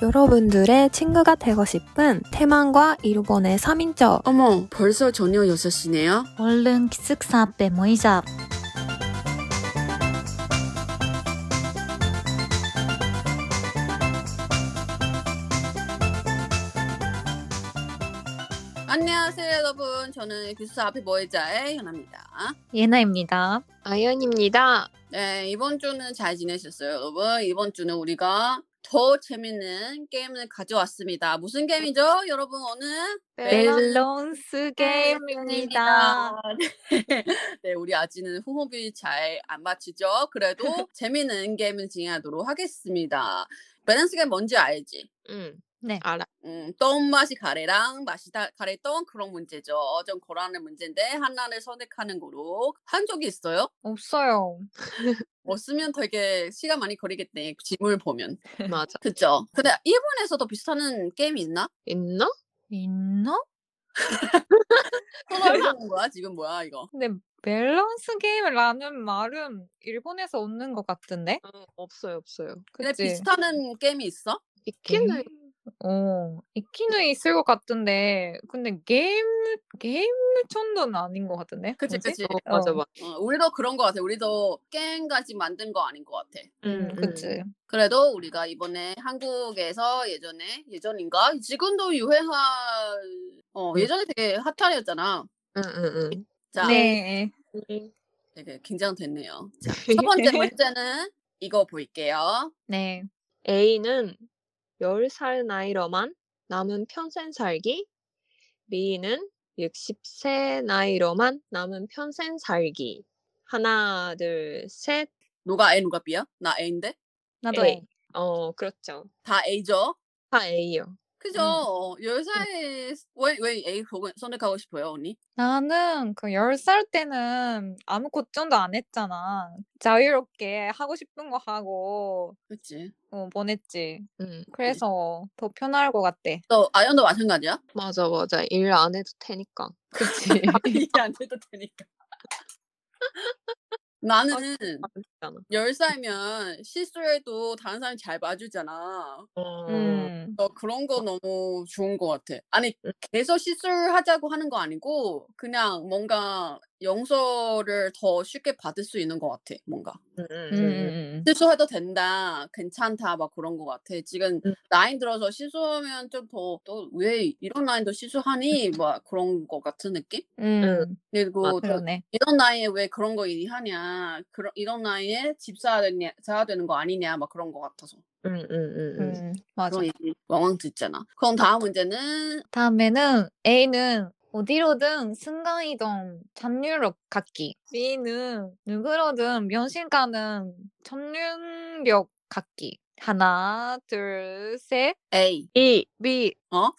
여러분들의 친구가 되고 싶은 태만과 일본의 3인조 어머, 벌써 저녁 6시네요? 얼른 기숙사 앞에 모이자. 안녕하세요, 여러분. 저는 기숙사 앞에 모이자의 현아입니다. 예나입니다. 아연입니다. 네, 이번 주는 잘 지내셨어요, 여러분? 이번 주는 우리가 더 재밌는 게임을 가져왔습니다. 무슨 게임이죠, 여러분, 오늘? 밸런스 게임입니다. 네. 네, 우리 아직은 호흡이 잘 안 맞히죠? 그래도 재밌는 게임을 진행하도록 하겠습니다. 밸런스 게임 뭔지 알지? 응, 네. 알아. 음, 똥 맛이 가래랑 맛이 다 가래 똥 그런 문제죠. 좀 고라는 문제인데 하나를 선택하는 거로 한 적이 있어요? 없어요. 없으면 되게 시간 많이 걸리겠네. 질문을 보면. 맞아. 그죠? 근데 일본에서도 비슷한 게임이 있나? 있나? 있나? 이러는 거야? 지금 뭐야 이거? 근데 밸런스 게임이라는 말은 일본에서 없는 것 같은데? 어, 없어요, 없어요. 근데 그치? 비슷한 게임이 있어? 있기는 어, 있기는 있을 것 같은데, 근데 게임, 게임 정도는 아닌 것 같은데? 그치? 그치. 어, 맞아, 어. 맞아. 어, 우리도 그런 거 같아. 우리도 게임까지 만든 거 아닌 것 같아. 음, 음, 그치. 그래도 우리가 이번에 한국에서 예전에 예전인가 지금도 유행할 어 음. 예전에 되게 핫한이었잖아. 응, 응, 응. 자 네. 되게 긴장됐네요. 자, 첫 번째 문제는 이거 볼게요. 네. A는 10살 나이로만 남은 평생 살기. B는 60세 나이로만 남은 평생 살기. 하나, 둘, 셋. 누가 A 누가 B야? 나 A인데 나도 A. A. 어, 그렇죠. 다 A죠. 다 A요. 그죠? 음. 어, 10살 왜왜 A 그거 선택하고 싶어요, 언니? 나는 그 10살 때는 아무 걱정도 안 했잖아. 자유롭게 하고 싶은 거 하고 그치? 어, 보냈지. 응, 그래서 더 편할 것 같대. 또 아연도 마찬가지야? 맞아, 맞아. 일 안 해도 되니까. 그치? 이해 안 해도 되니까. 나는 잖아 10살이면 실수해도 다른 사람이 잘 봐주잖아. 어, 음. 어, 그런 거 너무 좋은 것 같아. 아니, 음. 계속 실수를 하자고 하는 거 아니고, 그냥 뭔가 용서를 더 쉽게 받을 수 있는 것 같아, 뭔가. 음, 응, 응. 음, 실수해도 된다, 괜찮다, 막 그런 것 같아. 지금 음. 나이 들어서 실수하면 좀 더, 또 왜 이런 나이도 실수하니? 막 그런 것 같은 느낌? 음. 음. 그리고 아. 이런 나이에 왜 그런 거 하냐? 그런 이런 나이에 집 사야 되냐, 사야 되는 거 아니냐? 막 그런 것 같아서. 응, 응, 응, 응. 음, 맞아. 왕왕 듣잖아. 그럼 다음 문제는 다음에는 A는 어디로든 순간이동 전율력 갖기. B는 누구로든 면신 가는 전율력 갖기. 하나, 둘, 셋. A. B. B. 어?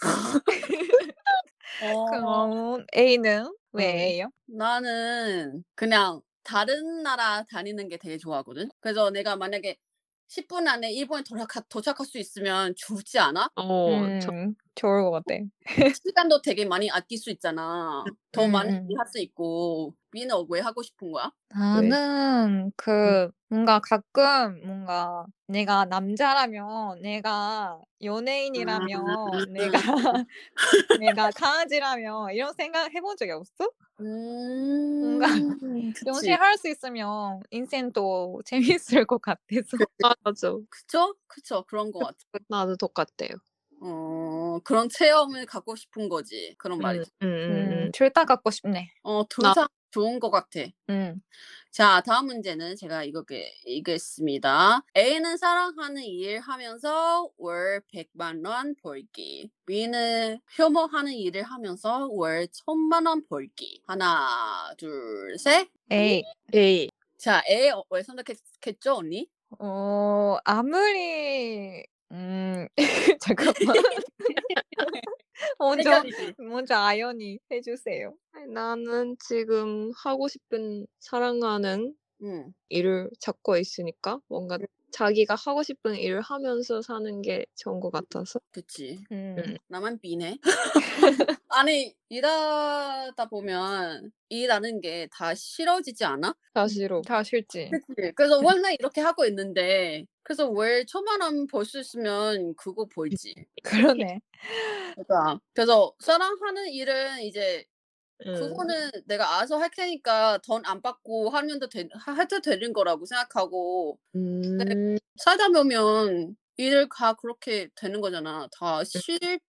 그럼 A는 왜 음. A요? 나는 그냥 다른 나라 다니는 게 되게 좋아하거든. 그래서 내가 만약에 10분 안에 일본에 도착할 수 있으면 좋지 않아? 어, 음, 저, 좋을 것 같아. 시간도 되게 많이 아낄 수 있잖아. 더 음, 많이 음. 할수 있고. B는 왜 하고 싶은 거야? 나는 그 뭔가 가끔 뭔가 내가 남자라면 내가 연예인이라면 내가 내가 강아지라면 이런 생각 해본 적이 없어? 음, 뭔가 그치. 연시 할 수 있으면 인생도 재밌을 것 같아서. 맞아. 그쵸? 그쵸. 그런 거 같아. 나도 똑같대요. 어, 그런 체험을 갖고 싶은 거지. 그런 말이지. 응, 응, 응, 음, 둘 다 갖고 싶네. 어, 둘 나- 다 좋은 것 같아. 음. 자, 다음 문제는 제가 이거게 읽겠습니다. A는 사랑하는 일 하면서 월 100만 원 벌기. B는 혐오하는 일을 하면서 월 1000만 원 벌기. 하나, 둘, 셋. 에이, A. 자, A 어, 왜 선택했죠, 언니? 어, 아무리, 음, 잠깐만. 먼저, 헷갈리지? 먼저 아연이 해주세요. 나는 지금 하고 싶은 사랑하는 응. 일을 찾고 있으니까 뭔가 자기가 하고 싶은 일을 하면서 사는 게 좋은 것 같아서. 그치. 음. 음. 나만 B네. 아니, 일하다 보면 일하는 게 다 싫어지지 않아? 사실로. 다 싫지. 그치. 그래서 원래 이렇게 하고 있는데 그래서 왜 초만하면 볼수 있으면 그거 보이지. 그러네. 그러니까 그래서 사랑하는 일은 이제 음. 그거는 내가 알아서 할 테니까 돈 안 받고 하면 돼, 해도 되는 거라고 생각하고 음. 살다 보면 일가 그렇게 되는 거잖아. 다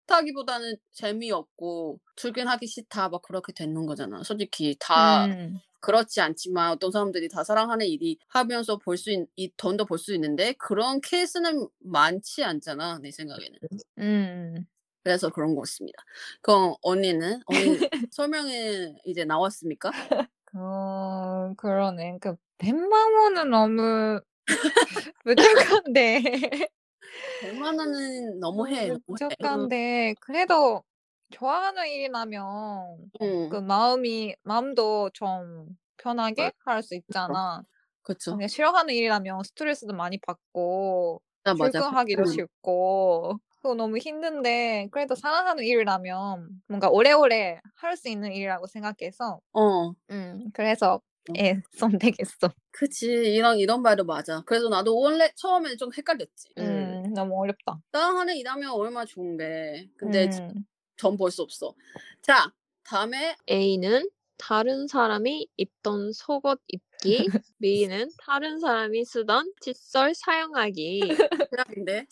싫다기보다는 재미없고 출근하기 싫다 막 그렇게 되는 거잖아. 솔직히 다 음. 그렇지 않지만 어떤 사람들이 다 사랑하는 일이 하면서 볼수 있, 이 돈도 벌수 있는데 그런 케이스는 많지 않잖아 내 생각에는. 음. 그래서 그런 것 같습니다. 그럼 언니는 언니 설명이 이제 나왔습니까? 어, 그러네. 그 100만 원은 너무 부족한데. 100만 원은 너무해. 너무해. 부족한데 그래도 좋아하는 일이라면 응, 그 마음이 마음도 좀 편하게 할 수 있잖아. 그렇죠. 그냥 싫어하는 일이라면 스트레스도 많이 받고 아, 맞아. 출근하기도 응. 싫고 그거 너무 힘든데 그래도 사랑하는 일이라면 뭔가 오래오래 할 수 있는 일이라고 생각해서 어, 음 그래서 어. 예 선택했어. 그치. 이런 이런 말도 맞아. 그래서 나도 원래 처음에 좀 헷갈렸지. 음 너무 어렵다. 사랑하는 일하면 얼마나 좋은데. 근데 음. 전볼수 없어. 자, 다음에 A는 다른 사람이 입던 속옷 입기. B는 다른 사람이 쓰던 칫솔 사용하기. 최악인데.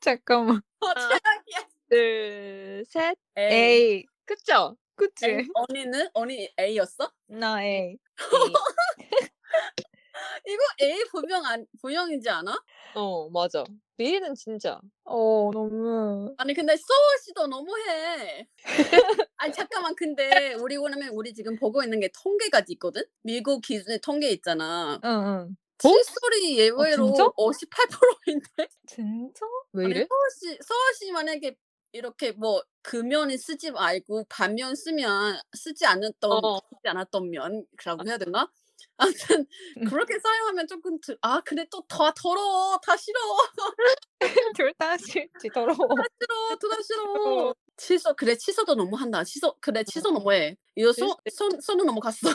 잠깐만. 어, 최악이야. 둘, 셋. A. A 그쵸? 그치? A. 언니는 언니 A였어? 나 A. A. 이거 A 분명 안 분명이지 않아? 어, 맞아. B는 진짜. 어 너무 아니 근데 서울 씨도 너무해. 아니 잠깐만 근데 우리 왜냐면 우리 지금 보고 있는 게 통계가 있거든. 미국 기준의 통계 있잖아. 응 응. 칫솔이 예외로 진짜? 58%인데. 진짜? 왜 아니 이래? 서울시 서울시 만약에 이렇게 뭐 금면이 쓰지 말고 반면 쓰면 쓰지 않았던 어. 쓰지 않았던 면이라고 해야 되나? 아무튼 그렇게 사용하면 조금 드... 아 근데 또더 더러워. 다 싫어. 둘 다 싫지 더러워. 싫어. 둘 다 싫어. 칫솔 그래 칫솔도 너무 한다. 칫솔 그래 칫솔 너무해. 이거 손, 손 손은 넘어갔어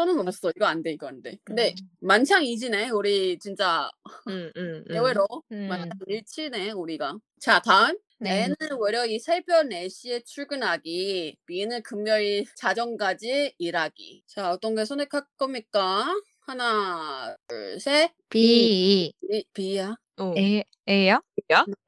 어. 손은 넘었어 이거 안 돼 이거 안 돼 근데 음. 만창 이지네 우리 진짜 응, 응, 응. 예외로 음. 만창 일치네 우리가 자 다음 네. N은 월요일 새벽 4시에 출근하기, B는 금요일 자정까지 일하기. 자, 어떤 게 선택할 겁니까? 하나, 둘, 셋. B. B, B야? 어. A A야?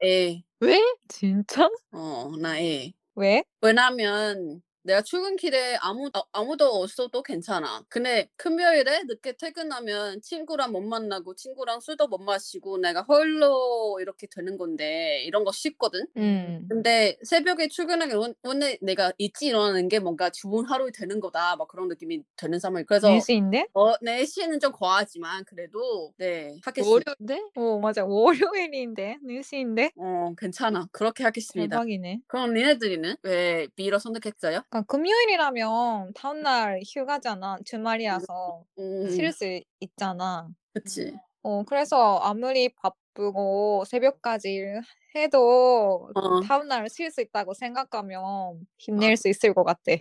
A. 왜? 진짜? 어, 나 A. 왜? 왜냐면 내가 출근길에 아무, 아, 아무도 없어도 괜찮아. 근데 금요일에 늦게 퇴근하면 친구랑 못 만나고 친구랑 술도 못 마시고 내가 홀로 이렇게 되는 건데 이런 거 쉽거든? 음. 근데 새벽에 출근하기 원- 원래 내가 일찍 일어나는 게 뭔가 좋은 하루 되는 거다 막 그런 느낌이 드는 상황이 그래서 4시인데? 어, 4시에는 좀 과하지만 그래도 네 하겠습니다 어려운데? 오 맞아 월요일인데 4시인데? 어 괜찮아 그렇게 하겠습니다 대박이네. 그럼 니네들이는 왜 B로 선택했어요? 아, 금요일이라면 다음날 휴가잖아. 주말이라서 음, 쉴 수 있잖아. 그치 어 그래서 아무리 바 쁘고 새벽까지 해도 어. 다음날 쉴 수 있다고 생각하면 힘낼 수 있을 것 같아.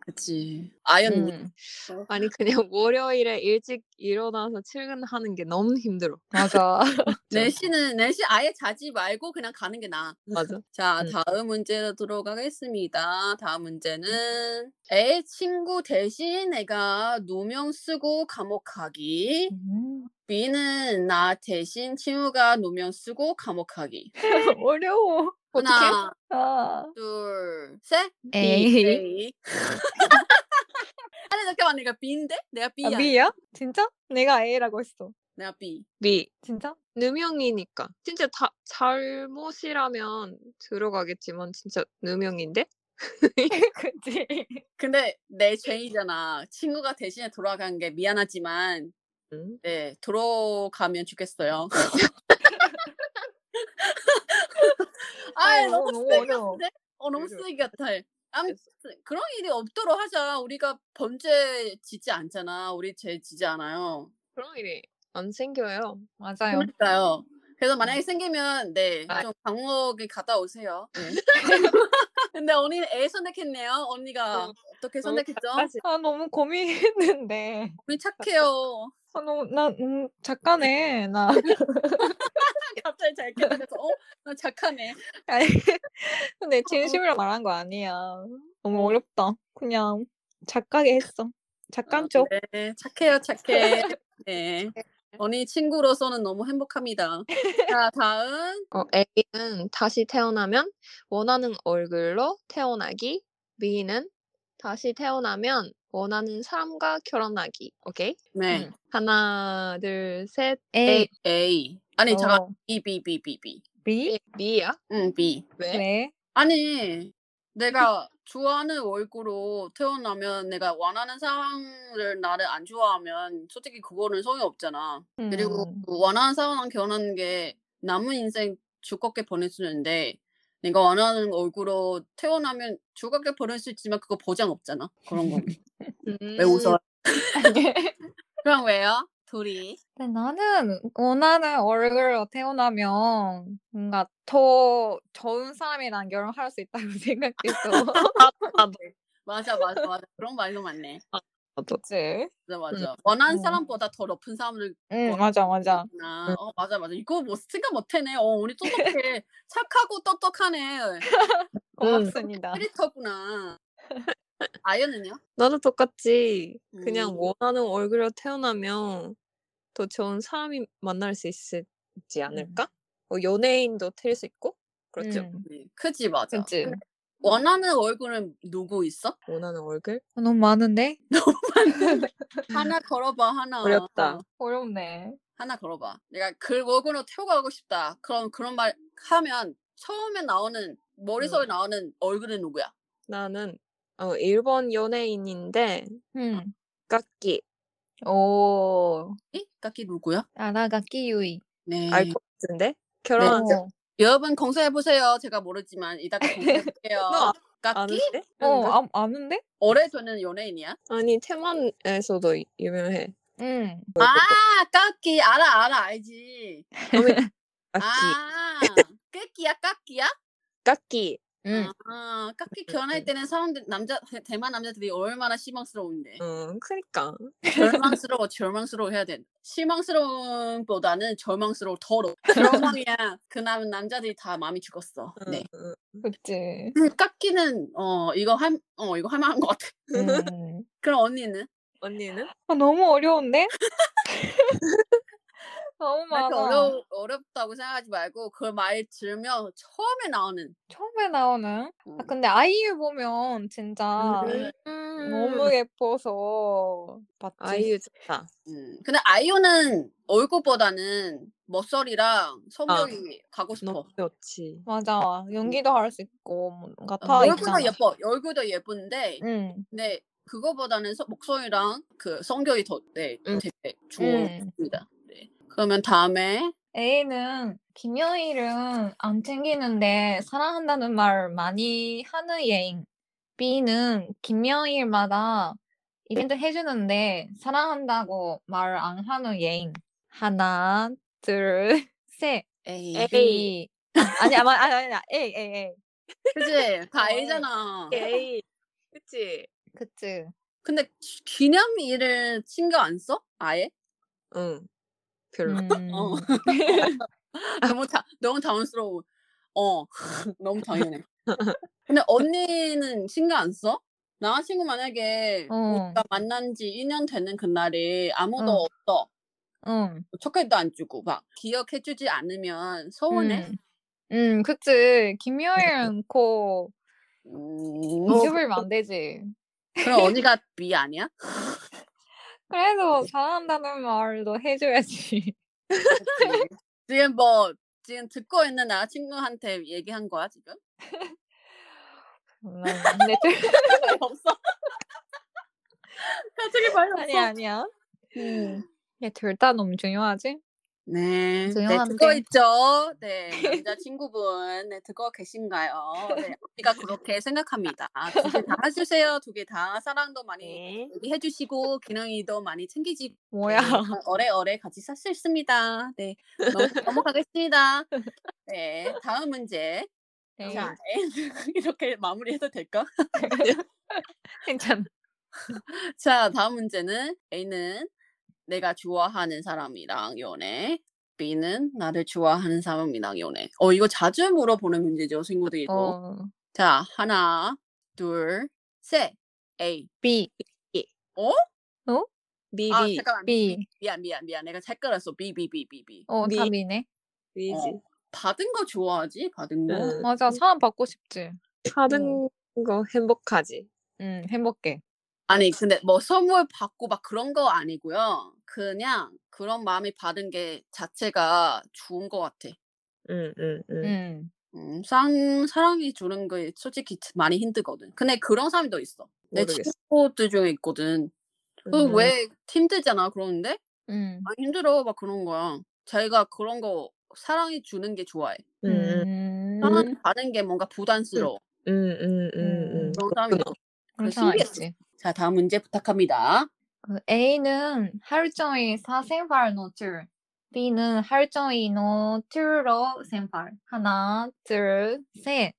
그치 아연 음, 아니 그냥 월요일에 일찍 일어나서 출근하는 게 너무 힘들어. 맞아. 4시는 4시 아예 자지 말고 그냥 가는 게 나아 맞아. 자, 음. 다음 문제로 들어가겠습니다. 다음 문제는 애 친구 대신 내가 누명 쓰고 감옥 가기. 음, B는 나 대신 친구가 누명 쓰고 감옥 가기. 어려워. 하나, 아. 둘, 셋. B, A. A. 아니 잠깐만 내가 B인데? 내가 B야. 아, B야? 진짜? 내가 A라고 했어. 내가 B. B. 진짜? 누명이니까. 진짜 다 잘못이라면 들어가겠지만 진짜 누명인데? 그치. 근데 내 죄이잖아. 친구가 대신에 돌아간 게 미안하지만 응? 네 들어가면 좋겠어요. 아 아유, 너무 너무 쓰레기 어려워. 같은데? 어 너무. 쓰레기 같아. 아무튼 그런 일이 없도록 하자. 우리가 범죄 지지 않잖아. 우리 죄 지지 않아요. 그런 일이 안 생겨요. 맞아요. 그러니까요. 그래서 만약에 생기면 네, 아. 좀 방목에 갔다 오세요. 네. 근데 언니는 애 선택했네요. 언니가 어, 어떻게 선택했죠? 아 너무 고민했는데. 언니 착해요. 아 너무 나 너무 작가네 나. 갑자기 잘 깨달아서 어? 나 착하네. 아니, 근데 진심으로 말한 거 아니야. 너무 어렵다. 그냥 작가게 했어. 작가 쪽. 네, 착해요, 착해. 네. 언니 친구로서는 너무 행복합니다. 자, 다음. 어, A는 다시 태어나면 원하는 얼굴로 태어나기. B는 다시 태어나면 원하는 사람과 결혼하기. 오케이? 네. 음. 하나, 둘, 셋. A. A. 아니, 잠깐. 어, B, B, B, B, B. B? A, B야? 응, B. 왜? 왜? 아니, 내가 좋아하는 얼굴로 태어나면 내가 원하는 사람을 나를 안 좋아하면 솔직히 그거는 소용이 없잖아. 그리고 음. 원하는 사람랑 결혼하는 게 남은 인생 즐겁게 보낼 수 있는데 내가 원하는 얼굴로 태어나면 즐겁게 보낼 수 있지만 그거 보장 없잖아. 그런 거. 왜 웃어? 그럼 왜요? 둘이. 근데 나는 원하는 얼굴로 태어나면 뭔가 더 좋은 사람이랑 결혼할 수 있다고 생각해서. 나도. 맞아, 맞아, 맞아. 그런 말도 맞네. 나도. 그치? 맞아, 맞아. 원하는 음. 사람보다 더 높은 사람을 응, 맞아, 맞아. 나. 어, 맞아, 맞아. 이거 뭐 생각 못해네. 어, 우리 똑똑해. 착하고 똑똑하네. 고맙습니다. 캐릭터구나. 아이언은요? 나도 똑같지. 그냥 음. 원하는 얼굴로 태어나면 더 좋은 사람이 만날 수 있지 않을까? 뭐 연예인도 될 수 있고 그렇죠. 음, 네, 크지 맞아. 그치? 원하는 얼굴은 누구 있어? 원하는 얼굴? 어, 너무 많은데? 하나 걸어봐 하나. 어렵다. 어렵네. 하나 걸어봐. 내가 그 얼굴로 태워가고 싶다. 그럼 그런 말 하면 처음에 나오는 머릿속에 나오는 얼굴은 누구야? 나는 어, 일본 연예인인데 응. 까끼 오, 이? 까기 누구야? 아나가 끼유이. 네. 알 것 같은데 결혼한 적 어, 여러분 공수해 보세요. 제가 모르지만 이따가 공수해볼게요. 너 까기? 아는데? 어, 아, 아는데? 오래전에 연예인이야? 아니 태만에서도 유명해. 응. 아 까기 알아 알아 알지. 아 까기야 까기야? 까끼. 응. 아 까기 결혼할 때는 사람들 남자 대만 남자들이 얼마나 실망스러운데. 응, 그니까. 절망스러워 절망스러워 해야 돼. 실망스러움보다는 절망스러워 더러. 절망이야. 그남 남자들이 다 마음이 죽었어. 네. 그치. 깎기는 어 이거 할 어 이거 할만한 것 같아. 음. 그럼 언니는? 언니는? 아, 너무 어려운데? 너무 그렇게 많아. 어려 어렵다고 생각하지 말고 그말 들으면 처음에 나오는. 처음에 나오는? 음. 아, 근데 아이유 보면 진짜 음. 너무 예뻐서 봤지. 아이유 좋다. 음. 근데 아이유는 얼굴보다는 멋소리랑 성격이 가고 싶어. 너무 좋지. 맞아. 연기도 할 수 있고 뭔가 어, 다 얼굴도 있잖아. 예뻐. 얼굴도 예쁜데 응. 근데 그거보다는 서- 목소리랑 그 성격이 더 네, 음. 되게 음. 좋습니다. 네. 그러면 다음에 A는 김여일은 안 챙기는데 사랑한다는 말 많이 하는 예인. B는 김여일마다 이벤트 해주는데 사랑한다고 말 안 하는 예인. 하나, 둘, 셋. 에이. B. 아니, 아니, 아니, 아니, 아니, A, A, A. 그지 다 어. 알잖아. 에이. 그치? 그치. 근데 기- 기념일을 신경 안 써? 아예? 응. 별로. 음, 어. 너무 다 너무 당황스러워. 어 너무 당연해. 근데 언니는 신경 안 써? 나 친구 만약에 어. 우리가 만난 지 2년 되는 그날에 아무도 어. 없어. 응. 초콜릿도 안 주고 막 기억해주지 않으면 서운해. 음. 음, 그치. 김여일은 코 음, 잊어버리면 안 되지. 그럼 언니가 B 아니야? 그래도 사랑한다는 말도 해줘야지. 그치. 지금 뭐 지금 듣고 있는 나 친구한테 얘기한 거야 지금? 난 근데 둘- 말 없어. 갑자기 말 없어. 아니야 아니야. 음. 둘다 너무 중요하지. 네, 네 조용한데. 듣고 있죠. 네, 남자친구분, 네, 듣고 계신가요? 네, 우리가 그렇게 생각합니다. 두 개 다 해주세요. 두 개 다 사랑도 많이 네. 얘기해주시고 기능이도 많이 챙기지 뭐야? 네, 오래오래 같이 살수 있습니다. 네, 넘, 넘어가겠습니다. 네, 다음 문제. 네. 자, 이렇게 마무리해도 될까? 괜찮아. 자, 다음 문제는 A는 내가 좋아하는 사람이랑 연애. B는 나를 좋아하는 사람이랑 연애. 어, 이거 자주 물어보는 문제죠, 친구들이. 도 어, 자, 하나, 둘, 셋. A. B, B 아, B 잠깐만. B. 미안, 미안, 미안. 내가 잘 끌었어. B, B, B, B, B. 어, B. 답이네. B지. 어, 받은 거 좋아하지? 받은 거. 응. 맞아, 사람 받고 싶지. 받은 거 행복하지. 응, 행복해. 아니, 근데 뭐 선물 받고 막 그런 거 아니고요. 그냥 그런 마음이 받은 게 자체가 좋은 것 같아. 응, 응, 응. 응. 음, 상, 사랑이 주는 게 솔직히 많이 힘들거든. 근데 그런 사람도 있어. 내 모르겠어. 친구들 중에 있거든. 음. 그왜 힘들잖아, 그러는데? 응. 아, 힘들어, 막 그런 거야. 자기가 그런 거 사랑이 주는 게 좋아해. 음. 사랑 받는 게 뭔가 부담스러워. 응, 응, 응, 응. 그런 사람이. 그런 그래서. 있지. 자, 다음 문제 부탁합니다. 그 A는 하루 종일 사생활 노출. B는 하루 종일 노출로 생활. 하나, 둘, 셋.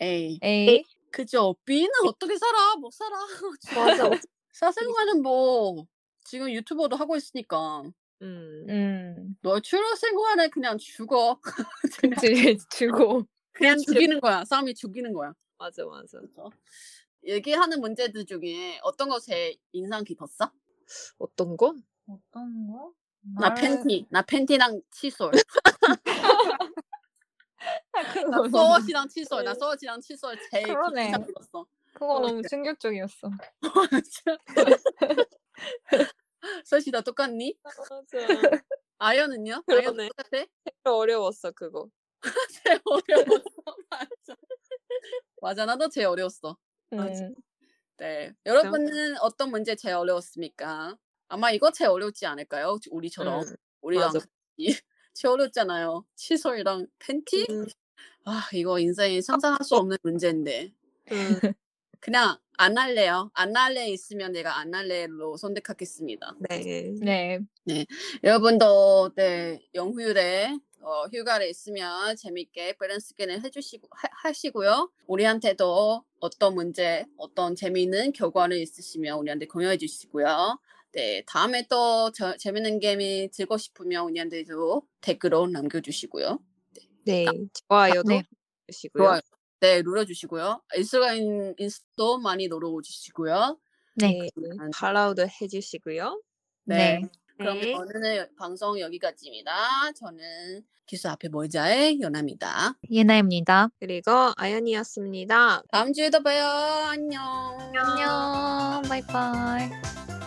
에이, A. 그죠? B는 어떻게 살아? 못 살아. 맞아. 사생활은 뭐 지금 유튜버도 하고 있으니까 음. 음. 너 출연 생활에 그냥 죽어. 그치, 주고. 그냥. 죽이는 거야. 싸움이 죽이는 거야. 맞아, 맞아. 그렇죠? 얘기하는 문제들 중에 어떤 거 제일 인상 깊었어? 어떤 거? 어떤 거? 나 말- 팬티, 나 팬티랑 칫솔, 아, 나 소옷이랑 칫솔, 나 소옷이랑 칫솔 제일 그러네. 인상 깊었어. 그거 어, 너무. 충격적이었어. 소시 나 똑같니? 맞아. 아연은요? 아연 그러네. 똑같아? 어려웠어, 그거. 제일 어려웠어. 맞아. 맞아, 나도 제일 어려웠어. 음. 네. 여러분은 어떤 문제 제일 어려웠습니까? 아마 이거 제일 어렵지 않을까요? 우리처럼. 응. 우리랑. 제일 어렵잖아요. 칫솔이랑 팬티? 음. 아, 이거 인생에 상상할 수 없는 문제인데. 응. 그냥 안 할래요. 안 할래 있으면 내가 안 할래로 선택하겠습니다. 네. 네. 여러분도 네, 영휴일에 어, 휴가를 있으면 재밌게 밸런스 게임을 해주시고 하, 하시고요. 우리한테도 어떤 문제, 어떤 재미있는 결과를 있으시면 우리한테 공유해 주시고요. 네, 다음에 또 저, 재밌는 게임이 들고 싶으면 우리한테도 댓글로 남겨주시고요. 네. 좋아요도 네. 주시고요. 좋아요. 네, 눌러주시고요. 인스타그램 인스도 많이 눌러주시고요. 네. 네. 팔로우도 해주시고요. 네. 네. 그럼 네. 오늘 방송 여기까지입니다. 저는 기수 앞에 몰자의 연아입니다. 예나입니다. 그리고 아연이었습니다. 다음 주에도 봐요. 안녕. 안녕. 바이바이.